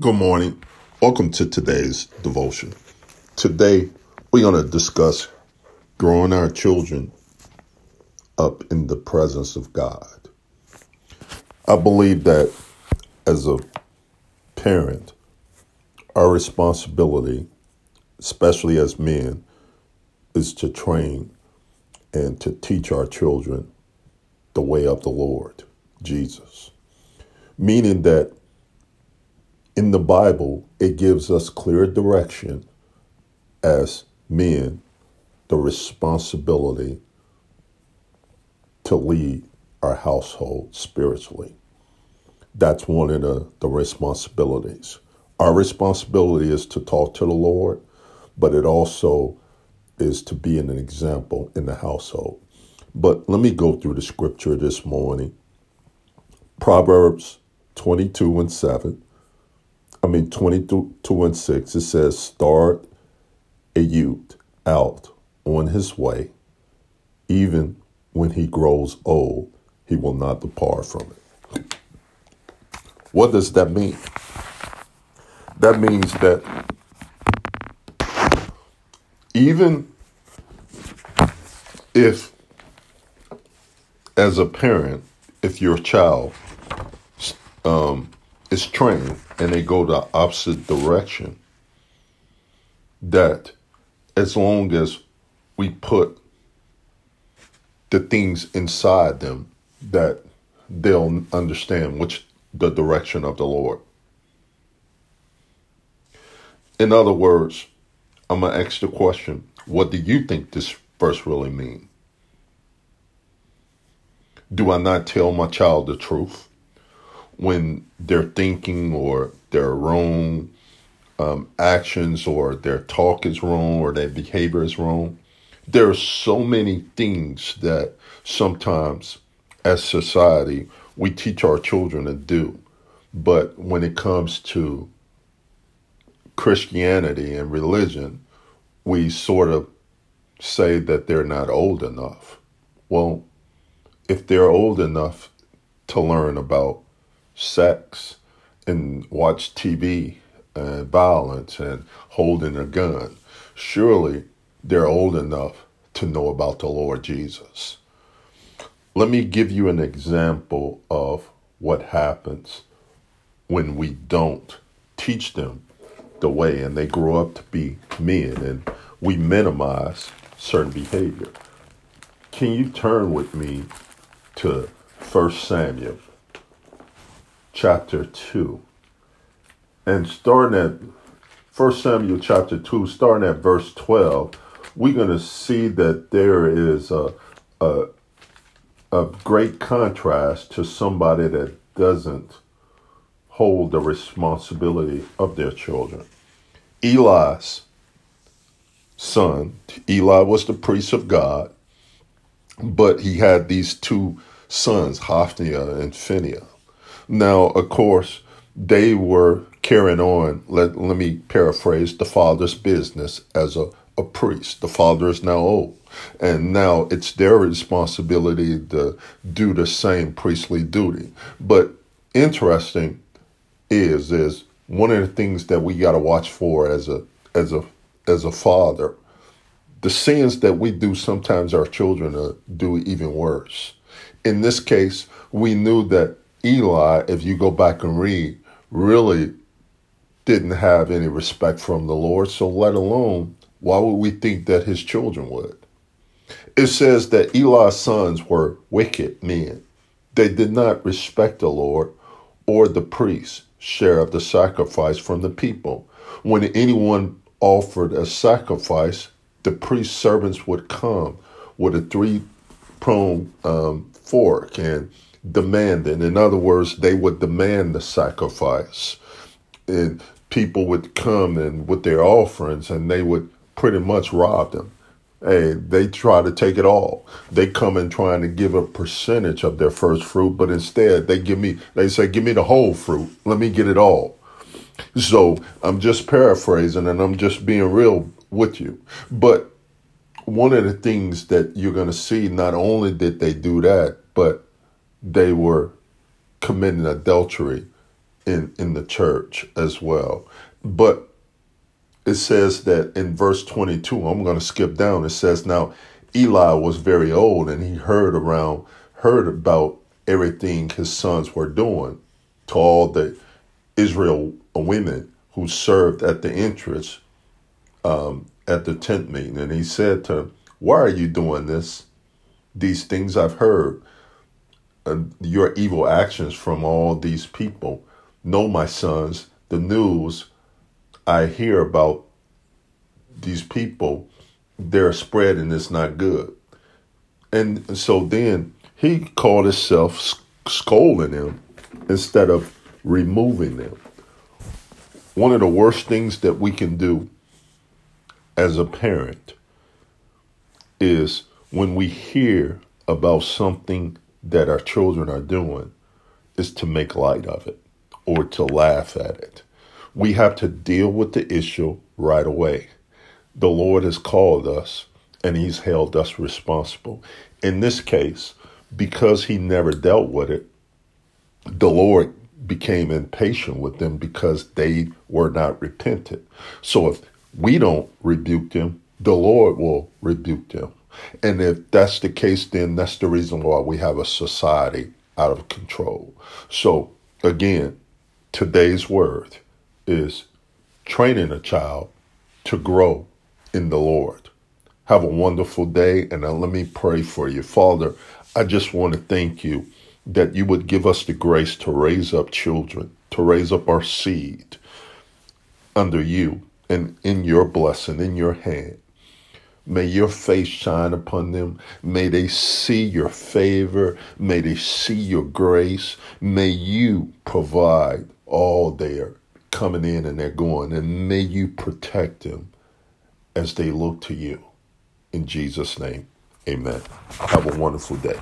Good morning. Welcome to today's devotion. Today, we're going to discuss growing our children up in the presence of God. I believe that as a parent, our responsibility, especially as men, is to train and to teach our children the way of the Lord, Jesus. Meaning that in the Bible, it gives us clear direction as men, the responsibility to lead our household spiritually. That's one of the, the responsibilities. Our responsibility is to talk to the Lord, but it also is to be an example in the household. But let me go through the scripture this morning. Proverbs 22 and 7. I mean, 22 and 6, it says, Start a youth out on his way, even when he grows old, he will not depart from it. What does that mean? That means that even if, as a parent, if your child um, is trained and they go the opposite direction, that as long as we put the things inside them, that they'll understand which the direction of the Lord. In other words, I'm gonna ask the question: What do you think this verse really mean? Do I not tell my child the truth? When their thinking or their wrong um, actions or their talk is wrong or their behavior is wrong. There are so many things that sometimes as society we teach our children to do. But when it comes to Christianity and religion, we sort of say that they're not old enough. Well, if they're old enough to learn about sex and watch TV and violence and holding a gun, surely they're old enough to know about the Lord Jesus. Let me give you an example of what happens when we don't teach them the way and they grow up to be men and we minimize certain behavior. Can you turn with me to 1 Samuel chapter 2. And starting at 1 Samuel chapter 2, starting at verse 12, we're going to see that there is a, a, a great contrast to somebody that doesn't hold the responsibility of their children. Eli's son, Eli was the priest of God, but he had these two sons, Hophni and Phinehas. Now, of course, they were carrying on, let, let me paraphrase, the father's business as a, a priest. The father is now old. And now it's their responsibility to do the same priestly duty. But interesting is is one of the things that we got to watch for as a as a as a father the sins that we do sometimes our children uh, do even worse in this case we knew that Eli, if you go back and read, really didn't have any respect from the Lord. So, let alone, why would we think that his children would? It says that Eli's sons were wicked men. They did not respect the Lord or the priest's share of the sacrifice from the people. When anyone offered a sacrifice, the priest's servants would come with a three pronged um, fork and demanding. In other words, they would demand the sacrifice. And people would come and with their offerings and they would pretty much rob them. Hey, they try to take it all. They come in trying to give a percentage of their first fruit, but instead they give me they say, Give me the whole fruit. Let me get it all. So I'm just paraphrasing and I'm just being real with you. But one of the things that you're gonna see, not only did they do that, but they were committing adultery in, in the church as well. But it says that in verse 22, I'm going to skip down. It says, Now Eli was very old and he heard around, heard about everything his sons were doing to all the Israel women who served at the entrance um, at the tent meeting. And he said to them, Why are you doing this? These things I've heard, uh, your evil actions from all these people. Know, my sons, the news I hear about these people, they're spreading it's not good. And so then he called himself scolding them instead of removing them. One of the worst things that we can do as a parent is when we hear about something that our children are doing is to make light of it or to laugh at it we have to deal with the issue right away. The Lord has called us and He's held us responsible. In this case, because He never dealt with it, the Lord became impatient with them because they were not repentant. So if we don't rebuke them, the Lord will rebuke them. And if that's the case, then that's the reason why we have a society out of control. So again, today's word is training a child to grow in the Lord. Have a wonderful day, and let me pray for you. Father, I just want to thank you that you would give us the grace to raise up children, to raise up our seed under you and in your blessing, in your hand. May your face shine upon them. May they see your favor. May they see your grace. May you provide all their coming in and they're going. And may you protect them as they look to you. In Jesus' name, amen. Have a wonderful day.